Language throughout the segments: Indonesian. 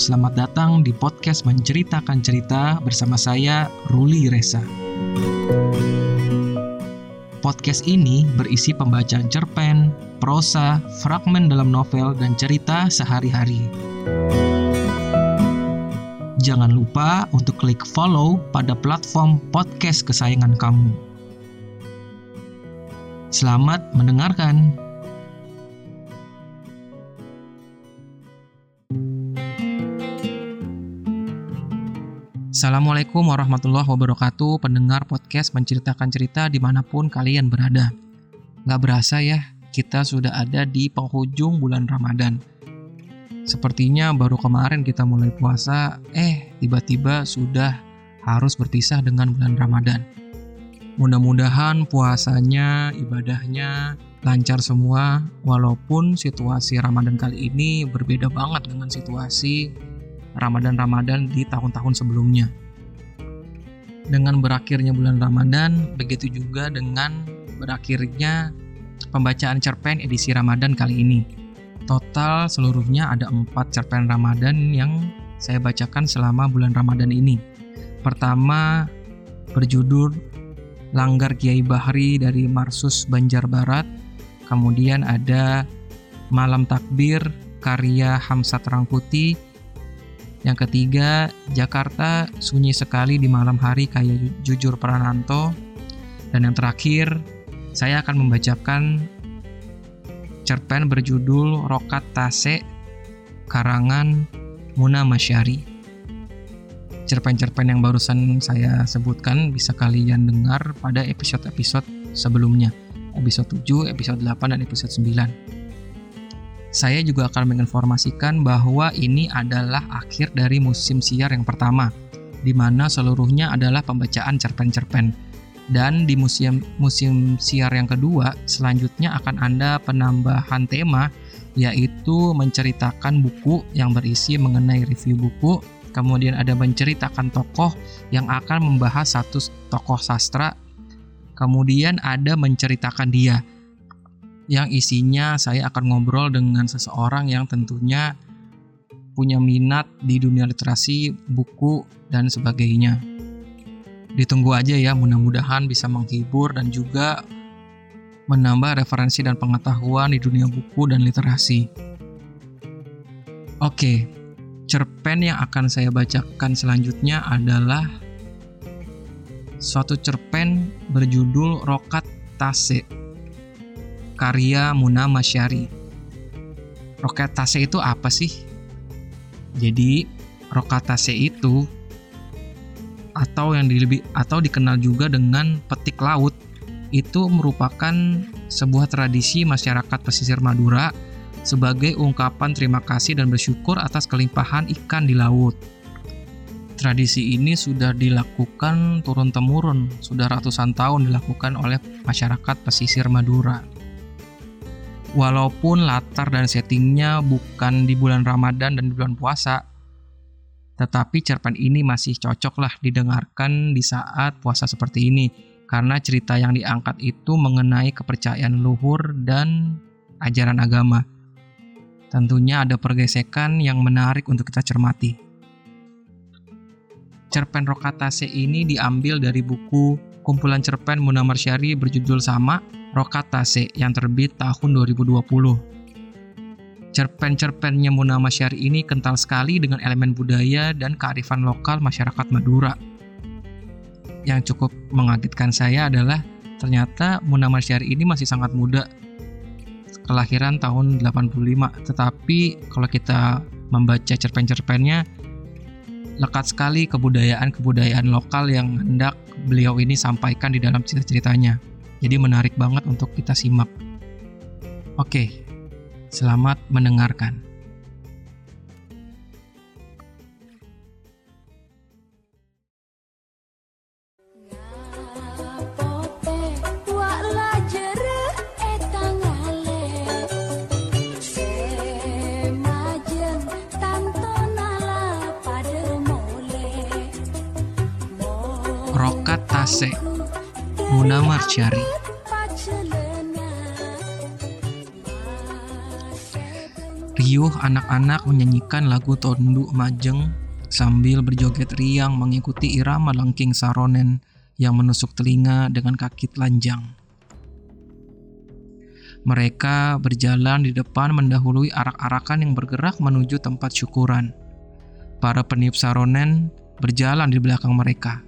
selamat datang di podcast Menceritakan Cerita bersama saya, Ruli Reza. Podcast ini berisi pembacaan cerpen, prosa, fragmen dalam novel, dan cerita sehari-hari. Jangan lupa untuk klik follow pada platform podcast kesayangan kamu. Selamat mendengarkan. Assalamualaikum warahmatullahi wabarakatuh. Pendengar podcast menceritakan cerita di mana pun kalian berada. Gak berasa ya, kita sudah ada di penghujung bulan Ramadan. Sepertinya baru kemarin kita mulai puasa Eh, tiba-tiba sudah harus berpisah dengan bulan Ramadan. Mudah-mudahan puasanya, ibadahnya lancar semua Walaupun situasi Ramadan kali ini berbeda banget dengan situasi Ramadan-Ramadan di tahun-tahun sebelumnya. Dengan berakhirnya bulan Ramadan, begitu juga dengan berakhirnya pembacaan cerpen edisi Ramadan kali ini. Total seluruhnya ada empat cerpen Ramadan yang saya bacakan selama bulan Ramadan ini. Pertama berjudul Langgar Kiai Bahri dari Marsus Banjarbarat. Kemudian ada Malam Takbir karya Hamsat Rangkuti yang ketiga, Jakarta sunyi sekali di malam hari kayak jujur Prananto. Dan yang terakhir, saya akan membacakan cerpen berjudul Rokat Tase karangan Muna Masyari. Cerpen-cerpen yang barusan saya sebutkan bisa kalian dengar pada episode-episode sebelumnya. Episode 7, episode 8, dan episode 9 saya juga akan menginformasikan bahwa ini adalah akhir dari musim siar yang pertama, di mana seluruhnya adalah pembacaan cerpen-cerpen. Dan di musim musim siar yang kedua, selanjutnya akan ada penambahan tema, yaitu menceritakan buku yang berisi mengenai review buku, kemudian ada menceritakan tokoh yang akan membahas satu tokoh sastra, kemudian ada menceritakan dia yang isinya saya akan ngobrol dengan seseorang yang tentunya punya minat di dunia literasi, buku, dan sebagainya. Ditunggu aja ya, mudah-mudahan bisa menghibur dan juga menambah referensi dan pengetahuan di dunia buku dan literasi. Oke, cerpen yang akan saya bacakan selanjutnya adalah suatu cerpen berjudul Rokat Tase karya Muna Masyari. Roketase itu apa sih? Jadi, roketase itu atau yang lebih atau dikenal juga dengan petik laut itu merupakan sebuah tradisi masyarakat pesisir Madura sebagai ungkapan terima kasih dan bersyukur atas kelimpahan ikan di laut. Tradisi ini sudah dilakukan turun-temurun, sudah ratusan tahun dilakukan oleh masyarakat pesisir Madura walaupun latar dan settingnya bukan di bulan Ramadan dan di bulan puasa, tetapi cerpen ini masih cocok lah didengarkan di saat puasa seperti ini karena cerita yang diangkat itu mengenai kepercayaan luhur dan ajaran agama. Tentunya ada pergesekan yang menarik untuk kita cermati. Cerpen Rokatase ini diambil dari buku kumpulan cerpen Munamar Syari berjudul sama Rokatase yang terbit tahun 2020. Cerpen-cerpennya Muna Masyari ini kental sekali dengan elemen budaya dan kearifan lokal masyarakat Madura. Yang cukup mengagetkan saya adalah ternyata Muna Masyari ini masih sangat muda, kelahiran tahun 85, tetapi kalau kita membaca cerpen-cerpennya lekat sekali kebudayaan-kebudayaan lokal yang hendak beliau ini sampaikan di dalam cerita-ceritanya. Jadi menarik banget untuk kita simak. Oke, selamat mendengarkan. Anak-anak menyanyikan lagu Tondu Majeng sambil berjoget riang mengikuti irama lengking saronen yang menusuk telinga dengan kaki telanjang. Mereka berjalan di depan mendahului arak-arakan yang bergerak menuju tempat syukuran. Para peniup saronen berjalan di belakang mereka.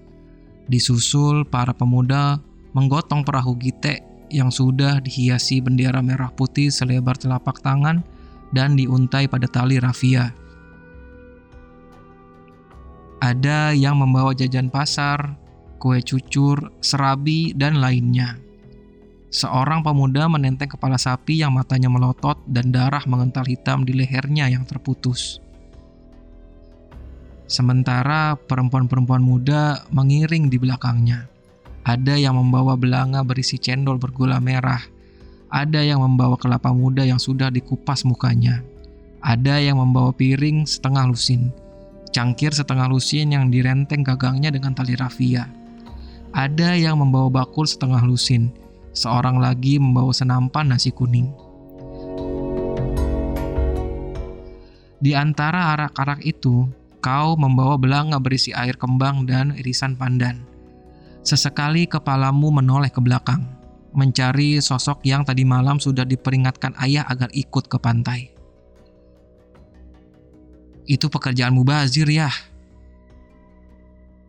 Disusul para pemuda menggotong perahu gite yang sudah dihiasi bendera merah putih selebar telapak tangan dan diuntai pada tali rafia. Ada yang membawa jajan pasar, kue cucur, serabi, dan lainnya. Seorang pemuda menenteng kepala sapi yang matanya melotot dan darah mengental hitam di lehernya yang terputus. Sementara perempuan-perempuan muda mengiring di belakangnya. Ada yang membawa belanga berisi cendol bergula merah, ada yang membawa kelapa muda yang sudah dikupas mukanya. Ada yang membawa piring setengah lusin. Cangkir setengah lusin yang direnteng gagangnya dengan tali rafia. Ada yang membawa bakul setengah lusin. Seorang lagi membawa senampan nasi kuning. Di antara arak-arak itu, kau membawa belanga berisi air kembang dan irisan pandan. Sesekali kepalamu menoleh ke belakang mencari sosok yang tadi malam sudah diperingatkan ayah agar ikut ke pantai. Itu pekerjaan mubazir ya.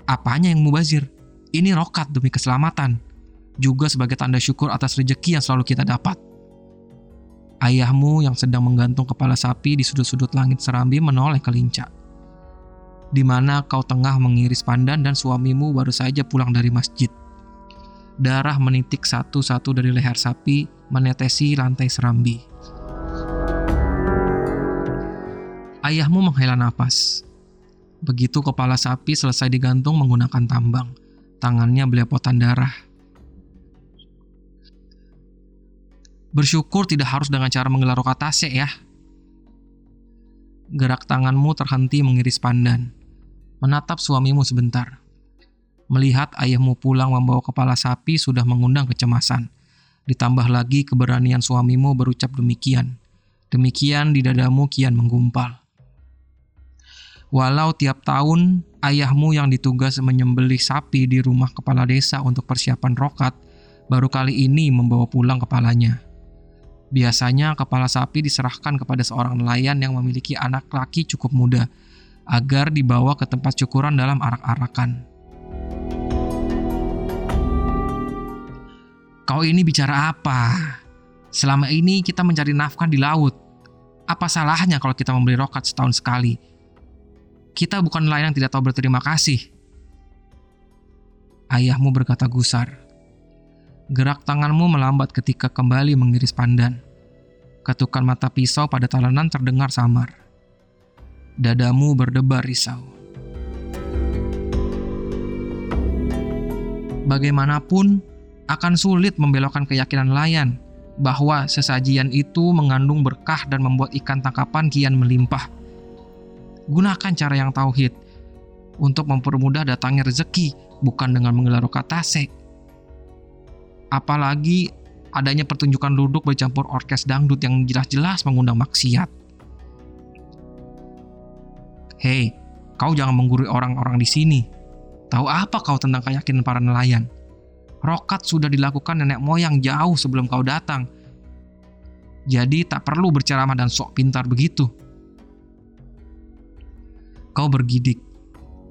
Apanya yang mubazir? Ini rokat demi keselamatan. Juga sebagai tanda syukur atas rejeki yang selalu kita dapat. Ayahmu yang sedang menggantung kepala sapi di sudut-sudut langit serambi menoleh ke lincah. Di mana kau tengah mengiris pandan dan suamimu baru saja pulang dari masjid. Darah menitik satu-satu dari leher sapi, menetesi lantai serambi. Ayahmu menghela nafas. Begitu kepala sapi selesai digantung menggunakan tambang, tangannya belepotan darah. Bersyukur tidak harus dengan cara menggelar rokatase ya. Gerak tanganmu terhenti mengiris pandan. Menatap suamimu sebentar. Melihat ayahmu pulang membawa kepala sapi sudah mengundang kecemasan. Ditambah lagi keberanian suamimu berucap demikian. Demikian di dadamu kian menggumpal. Walau tiap tahun ayahmu yang ditugas menyembelih sapi di rumah kepala desa untuk persiapan rokat, baru kali ini membawa pulang kepalanya. Biasanya kepala sapi diserahkan kepada seorang nelayan yang memiliki anak laki cukup muda, agar dibawa ke tempat syukuran dalam arak-arakan. Kau ini bicara apa? Selama ini kita mencari nafkah di laut. Apa salahnya kalau kita membeli rokat setahun sekali? Kita bukan nelayan yang tidak tahu berterima kasih. Ayahmu berkata gusar. Gerak tanganmu melambat ketika kembali mengiris pandan. Ketukan mata pisau pada talenan terdengar samar. Dadamu berdebar risau. Bagaimanapun, akan sulit membelokkan keyakinan nelayan bahwa sesajian itu mengandung berkah dan membuat ikan tangkapan kian melimpah. Gunakan cara yang tauhid untuk mempermudah datangnya rezeki, bukan dengan menggelar rokatase. Apalagi adanya pertunjukan duduk bercampur orkes dangdut yang jelas-jelas mengundang maksiat. Hei, kau jangan menggurui orang-orang di sini. Tahu apa kau tentang keyakinan para nelayan? Rokat sudah dilakukan nenek moyang jauh sebelum kau datang. Jadi tak perlu berceramah dan sok pintar begitu. Kau bergidik,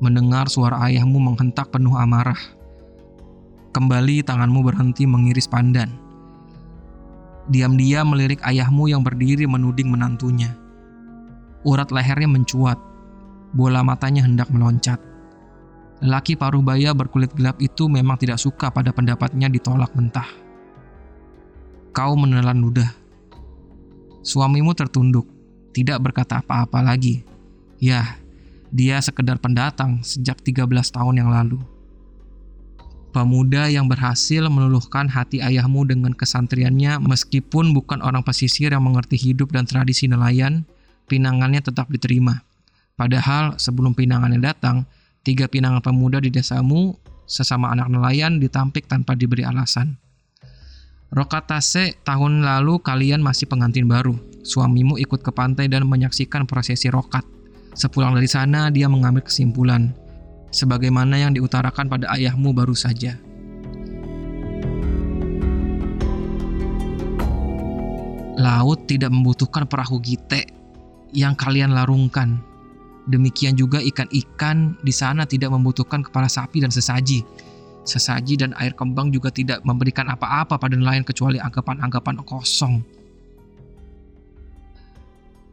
mendengar suara ayahmu menghentak penuh amarah. Kembali tanganmu berhenti mengiris pandan. Diam-diam melirik ayahmu yang berdiri menuding menantunya. Urat lehernya mencuat, bola matanya hendak meloncat. Lelaki paruh baya berkulit gelap itu memang tidak suka pada pendapatnya ditolak mentah. Kau menelan ludah. Suamimu tertunduk, tidak berkata apa-apa lagi. Ya, dia sekedar pendatang sejak 13 tahun yang lalu. Pemuda yang berhasil meluluhkan hati ayahmu dengan kesantriannya meskipun bukan orang pesisir yang mengerti hidup dan tradisi nelayan, pinangannya tetap diterima. Padahal sebelum pinangannya datang, Tiga pinangan pemuda di desamu, sesama anak nelayan, ditampik tanpa diberi alasan. Rokatase, tahun lalu kalian masih pengantin baru. Suamimu ikut ke pantai dan menyaksikan prosesi rokat. Sepulang dari sana, dia mengambil kesimpulan, sebagaimana yang diutarakan pada ayahmu baru saja. Laut tidak membutuhkan perahu gite yang kalian larungkan. Demikian juga ikan-ikan di sana tidak membutuhkan kepala sapi dan sesaji Sesaji dan air kembang juga tidak memberikan apa-apa pada nelayan kecuali anggapan-anggapan kosong.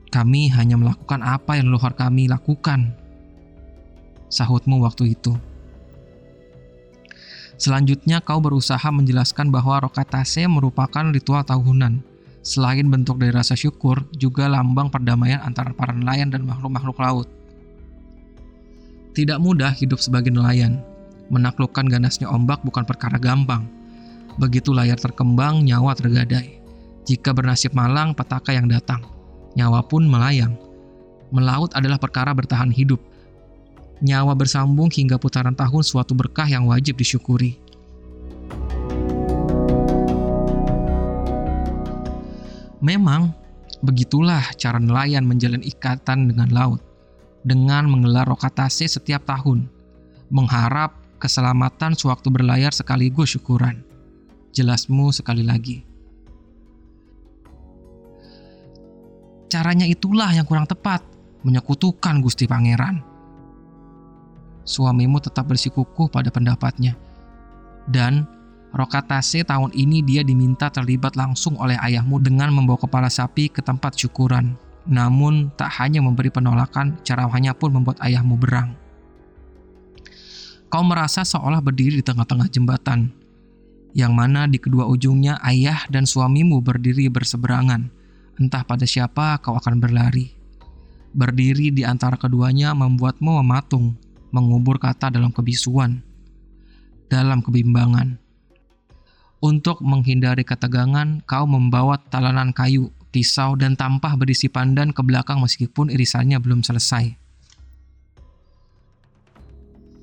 Kami hanya melakukan apa yang leluhur kami lakukan. Sahutmu waktu itu. Selanjutnya kau berusaha menjelaskan bahwa rokatase merupakan ritual tahunan. Selain bentuk dari rasa syukur, juga lambang perdamaian antara para nelayan dan makhluk-makhluk laut. Tidak mudah hidup sebagai nelayan, Menaklukkan ganasnya ombak bukan perkara gampang. Begitu layar terkembang, nyawa tergadai. Jika bernasib malang, petaka yang datang. Nyawa pun melayang. Melaut adalah perkara bertahan hidup. Nyawa bersambung hingga putaran tahun suatu berkah yang wajib disyukuri. Memang, begitulah cara nelayan menjalin ikatan dengan laut. Dengan menggelar rokatase setiap tahun. Mengharap keselamatan sewaktu berlayar sekaligus syukuran. Jelasmu sekali lagi. Caranya itulah yang kurang tepat, menyekutukan Gusti Pangeran. Suamimu tetap bersikukuh pada pendapatnya. Dan Rokatase tahun ini dia diminta terlibat langsung oleh ayahmu dengan membawa kepala sapi ke tempat syukuran. Namun tak hanya memberi penolakan, caranya pun membuat ayahmu berang. Kau merasa seolah berdiri di tengah-tengah jembatan, yang mana di kedua ujungnya ayah dan suamimu berdiri berseberangan. Entah pada siapa kau akan berlari. Berdiri di antara keduanya membuatmu mematung, mengubur kata dalam kebisuan, dalam kebimbangan. Untuk menghindari ketegangan, kau membawa talanan kayu, pisau, dan tampah berisi pandan ke belakang meskipun irisannya belum selesai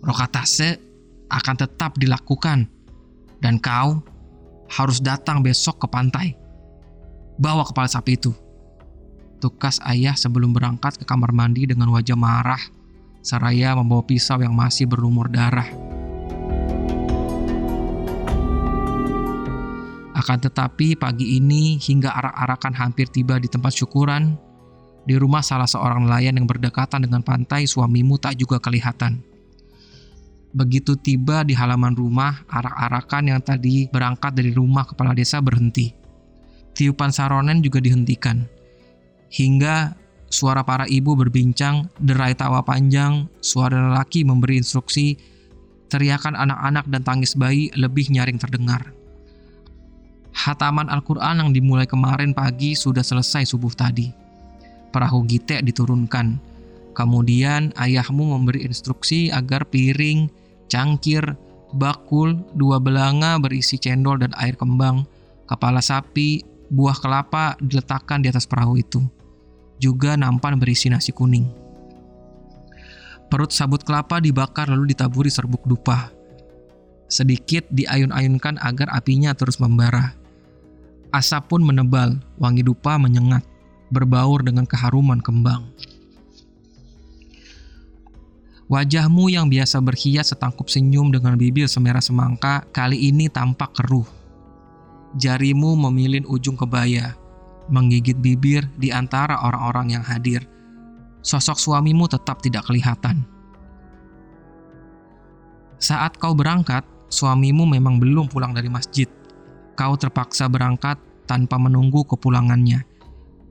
rokatase akan tetap dilakukan dan kau harus datang besok ke pantai. Bawa kepala sapi itu. Tukas ayah sebelum berangkat ke kamar mandi dengan wajah marah, seraya membawa pisau yang masih berlumur darah. Akan tetapi pagi ini hingga arak-arakan hampir tiba di tempat syukuran, di rumah salah seorang nelayan yang berdekatan dengan pantai suamimu tak juga kelihatan. Begitu tiba di halaman rumah, arak-arakan yang tadi berangkat dari rumah kepala desa berhenti. Tiupan saronen juga dihentikan. Hingga suara para ibu berbincang, derai tawa panjang, suara lelaki memberi instruksi, teriakan anak-anak dan tangis bayi lebih nyaring terdengar. Hataman Al-Quran yang dimulai kemarin pagi sudah selesai subuh tadi. Perahu gitek diturunkan. Kemudian ayahmu memberi instruksi agar piring, cangkir, bakul, dua belanga berisi cendol dan air kembang, kepala sapi, buah kelapa diletakkan di atas perahu itu. Juga nampan berisi nasi kuning. Perut sabut kelapa dibakar lalu ditaburi serbuk dupa. Sedikit diayun-ayunkan agar apinya terus membara. Asap pun menebal, wangi dupa menyengat, berbaur dengan keharuman kembang. Wajahmu yang biasa berhias setangkup senyum dengan bibir semerah semangka kali ini tampak keruh. Jarimu memilin ujung kebaya, menggigit bibir di antara orang-orang yang hadir. Sosok suamimu tetap tidak kelihatan. Saat kau berangkat, suamimu memang belum pulang dari masjid. Kau terpaksa berangkat tanpa menunggu kepulangannya,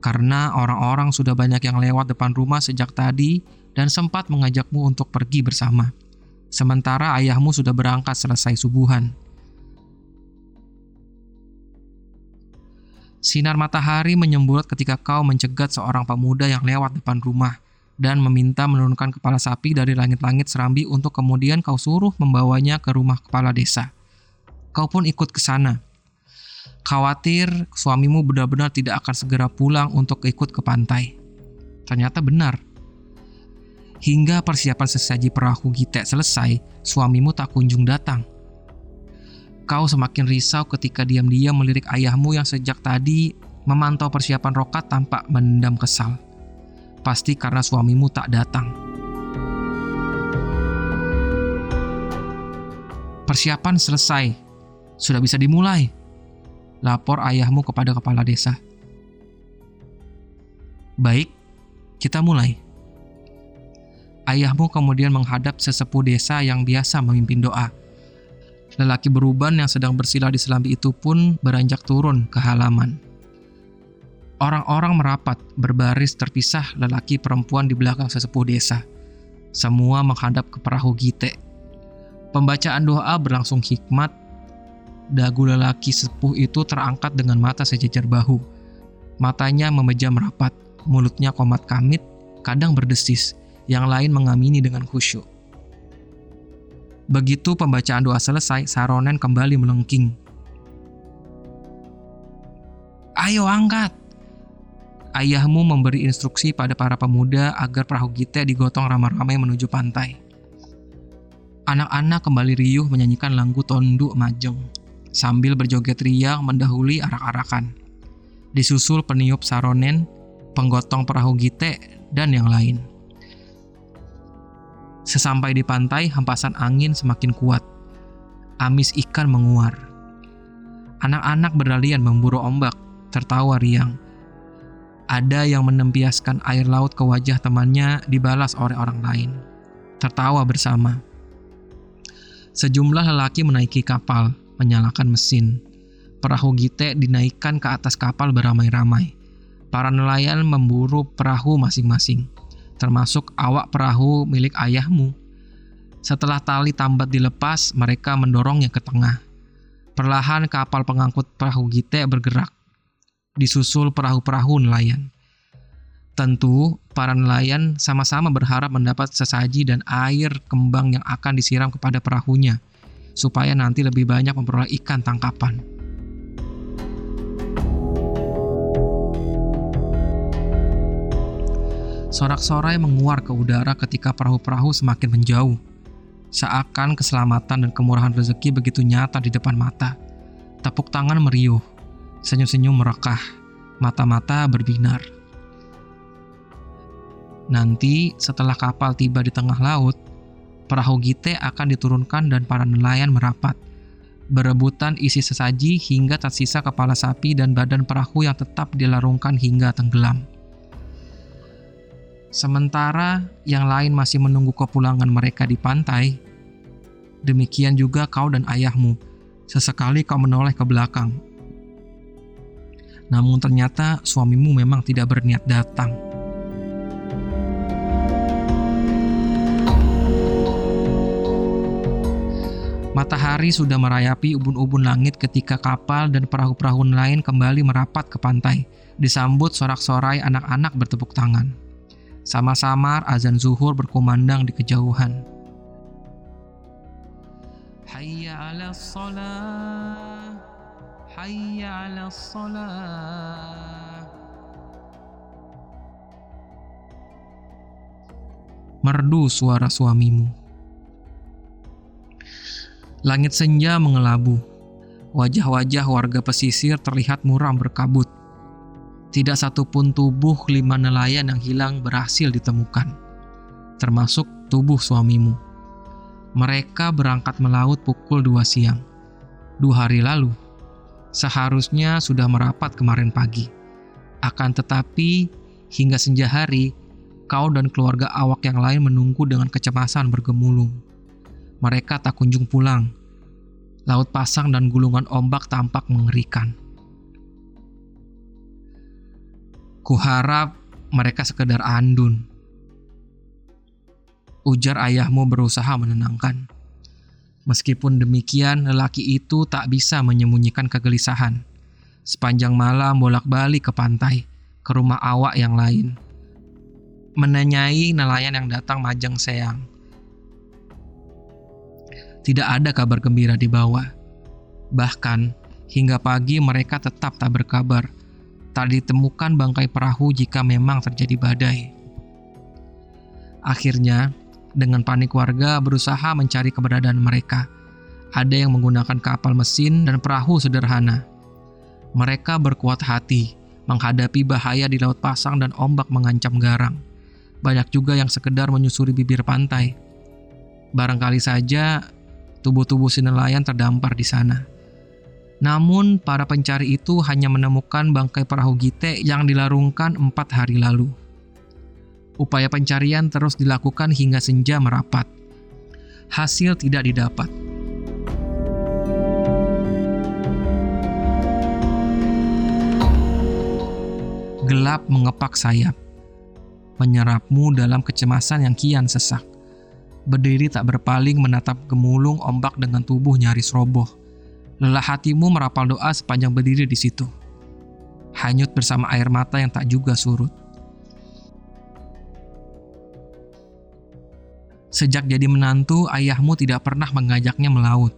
karena orang-orang sudah banyak yang lewat depan rumah sejak tadi dan sempat mengajakmu untuk pergi bersama. Sementara ayahmu sudah berangkat selesai subuhan. Sinar matahari menyemburat ketika kau mencegat seorang pemuda yang lewat depan rumah dan meminta menurunkan kepala sapi dari langit-langit serambi untuk kemudian kau suruh membawanya ke rumah kepala desa. Kau pun ikut ke sana. Khawatir suamimu benar-benar tidak akan segera pulang untuk ikut ke pantai. Ternyata benar. Hingga persiapan sesaji perahu Gite selesai, suamimu tak kunjung datang. Kau semakin risau ketika diam-diam melirik ayahmu yang sejak tadi memantau persiapan rokat tanpa mendam kesal. Pasti karena suamimu tak datang. Persiapan selesai. Sudah bisa dimulai. Lapor ayahmu kepada kepala desa. Baik, kita mulai. Ayahmu kemudian menghadap sesepuh desa yang biasa memimpin doa Lelaki beruban yang sedang bersila di selambi itu pun beranjak turun ke halaman. Orang-orang merapat, berbaris terpisah lelaki perempuan di belakang sesepuh desa. Semua menghadap ke perahu gite. Pembacaan doa berlangsung hikmat. Dagu lelaki sepuh itu terangkat dengan mata sejajar bahu. Matanya memejam rapat, mulutnya komat kamit, kadang berdesis, yang lain mengamini dengan khusyuk. Begitu pembacaan doa selesai, Saronen kembali melengking. Ayo angkat! Ayahmu memberi instruksi pada para pemuda agar perahu Gite digotong ramai-ramai menuju pantai. Anak-anak kembali riuh menyanyikan lagu tonduk majeng, sambil berjoget riang mendahului arak-arakan. Disusul peniup Saronen, penggotong perahu Gite, dan yang lain. Sesampai di pantai, hempasan angin semakin kuat. Amis ikan menguar. Anak-anak berlarian memburu ombak, tertawa riang. Ada yang menempiaskan air laut ke wajah temannya dibalas oleh orang lain. Tertawa bersama. Sejumlah lelaki menaiki kapal, menyalakan mesin. Perahu gite dinaikkan ke atas kapal beramai-ramai. Para nelayan memburu perahu masing-masing termasuk awak perahu milik ayahmu. Setelah tali tambat dilepas, mereka mendorongnya ke tengah. Perlahan kapal pengangkut perahu Gite bergerak, disusul perahu-perahu nelayan. Tentu, para nelayan sama-sama berharap mendapat sesaji dan air kembang yang akan disiram kepada perahunya, supaya nanti lebih banyak memperoleh ikan tangkapan. Sorak-sorai menguar ke udara ketika perahu-perahu semakin menjauh. Seakan keselamatan dan kemurahan rezeki begitu nyata di depan mata. Tepuk tangan meriuh, senyum-senyum merekah, mata-mata berbinar. Nanti setelah kapal tiba di tengah laut, perahu Gite akan diturunkan dan para nelayan merapat. Berebutan isi sesaji hingga tersisa kepala sapi dan badan perahu yang tetap dilarungkan hingga tenggelam. Sementara yang lain masih menunggu kepulangan mereka di pantai, demikian juga kau dan ayahmu. Sesekali kau menoleh ke belakang. Namun ternyata suamimu memang tidak berniat datang. Matahari sudah merayapi ubun-ubun langit ketika kapal dan perahu-perahu lain kembali merapat ke pantai, disambut sorak-sorai anak-anak bertepuk tangan. Sama-sama azan zuhur berkumandang di kejauhan. Hayya 'ala shalah. Hayya 'ala shalah. Merdu suara suamimu. Langit senja mengelabu. Wajah-wajah warga pesisir terlihat muram berkabut. Tidak satupun tubuh lima nelayan yang hilang berhasil ditemukan, termasuk tubuh suamimu. Mereka berangkat melaut pukul dua siang. Dua hari lalu, seharusnya sudah merapat kemarin pagi. Akan tetapi, hingga senja hari, kau dan keluarga awak yang lain menunggu dengan kecemasan bergemulung. Mereka tak kunjung pulang. Laut pasang dan gulungan ombak tampak mengerikan. Kuharap mereka sekedar andun. Ujar ayahmu berusaha menenangkan. Meskipun demikian, lelaki itu tak bisa menyembunyikan kegelisahan. Sepanjang malam bolak-balik ke pantai, ke rumah awak yang lain. Menanyai nelayan yang datang majang seang. Tidak ada kabar gembira di bawah. Bahkan, hingga pagi mereka tetap tak berkabar tak ditemukan bangkai perahu jika memang terjadi badai. Akhirnya, dengan panik warga berusaha mencari keberadaan mereka. Ada yang menggunakan kapal mesin dan perahu sederhana. Mereka berkuat hati menghadapi bahaya di laut pasang dan ombak mengancam garang. Banyak juga yang sekedar menyusuri bibir pantai. Barangkali saja tubuh-tubuh si nelayan terdampar di sana. Namun, para pencari itu hanya menemukan bangkai perahu Gite yang dilarungkan empat hari lalu. Upaya pencarian terus dilakukan hingga senja merapat. Hasil tidak didapat. Gelap mengepak sayap, menyerapmu dalam kecemasan yang kian sesak. Berdiri tak berpaling menatap gemulung ombak dengan tubuh nyaris roboh Lelah hatimu merapal doa sepanjang berdiri di situ. Hanyut bersama air mata yang tak juga surut. Sejak jadi menantu, ayahmu tidak pernah mengajaknya melaut.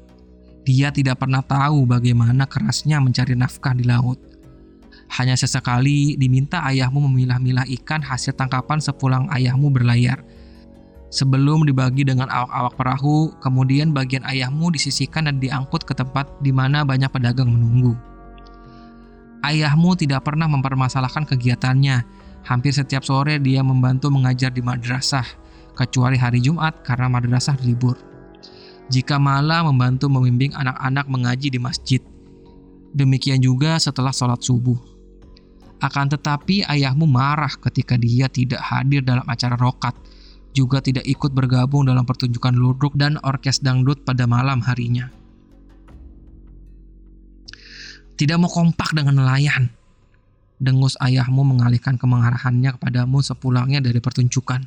Dia tidak pernah tahu bagaimana kerasnya mencari nafkah di laut. Hanya sesekali diminta ayahmu memilah-milah ikan hasil tangkapan sepulang ayahmu berlayar – Sebelum dibagi dengan awak-awak perahu, kemudian bagian ayahmu disisihkan dan diangkut ke tempat di mana banyak pedagang menunggu. Ayahmu tidak pernah mempermasalahkan kegiatannya. Hampir setiap sore dia membantu mengajar di madrasah, kecuali hari Jumat karena madrasah libur. Jika malam membantu membimbing anak-anak mengaji di masjid. Demikian juga setelah sholat subuh. Akan tetapi ayahmu marah ketika dia tidak hadir dalam acara rokat juga tidak ikut bergabung dalam pertunjukan ludruk dan orkes dangdut pada malam harinya. Tidak mau kompak dengan nelayan. Dengus ayahmu mengalihkan kemarahannya kepadamu sepulangnya dari pertunjukan.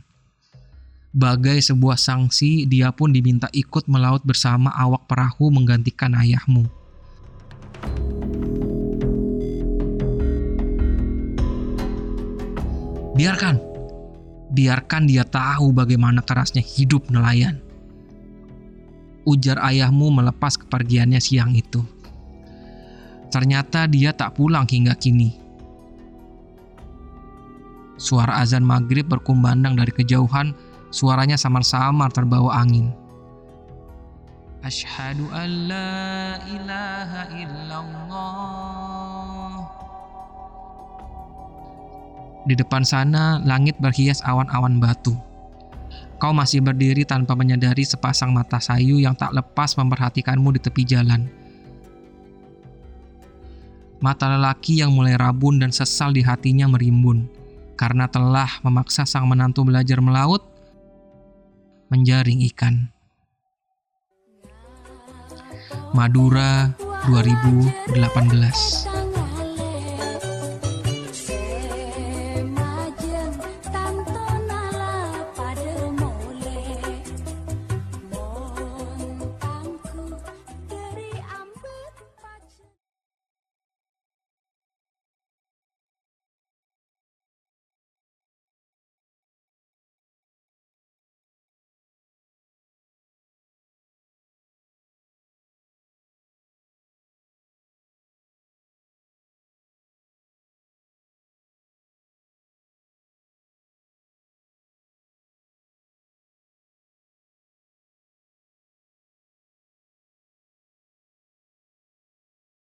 Bagai sebuah sanksi, dia pun diminta ikut melaut bersama awak perahu menggantikan ayahmu. Biarkan, biarkan dia tahu bagaimana kerasnya hidup nelayan. Ujar ayahmu melepas kepergiannya siang itu. Ternyata dia tak pulang hingga kini. Suara azan maghrib berkumandang dari kejauhan, suaranya samar-samar terbawa angin. Ashhadu an la ilaha illallah di depan sana, langit berhias awan-awan batu. Kau masih berdiri tanpa menyadari sepasang mata sayu yang tak lepas memperhatikanmu di tepi jalan. Mata lelaki yang mulai rabun dan sesal di hatinya merimbun karena telah memaksa sang menantu belajar melaut, menjaring ikan. Madura 2018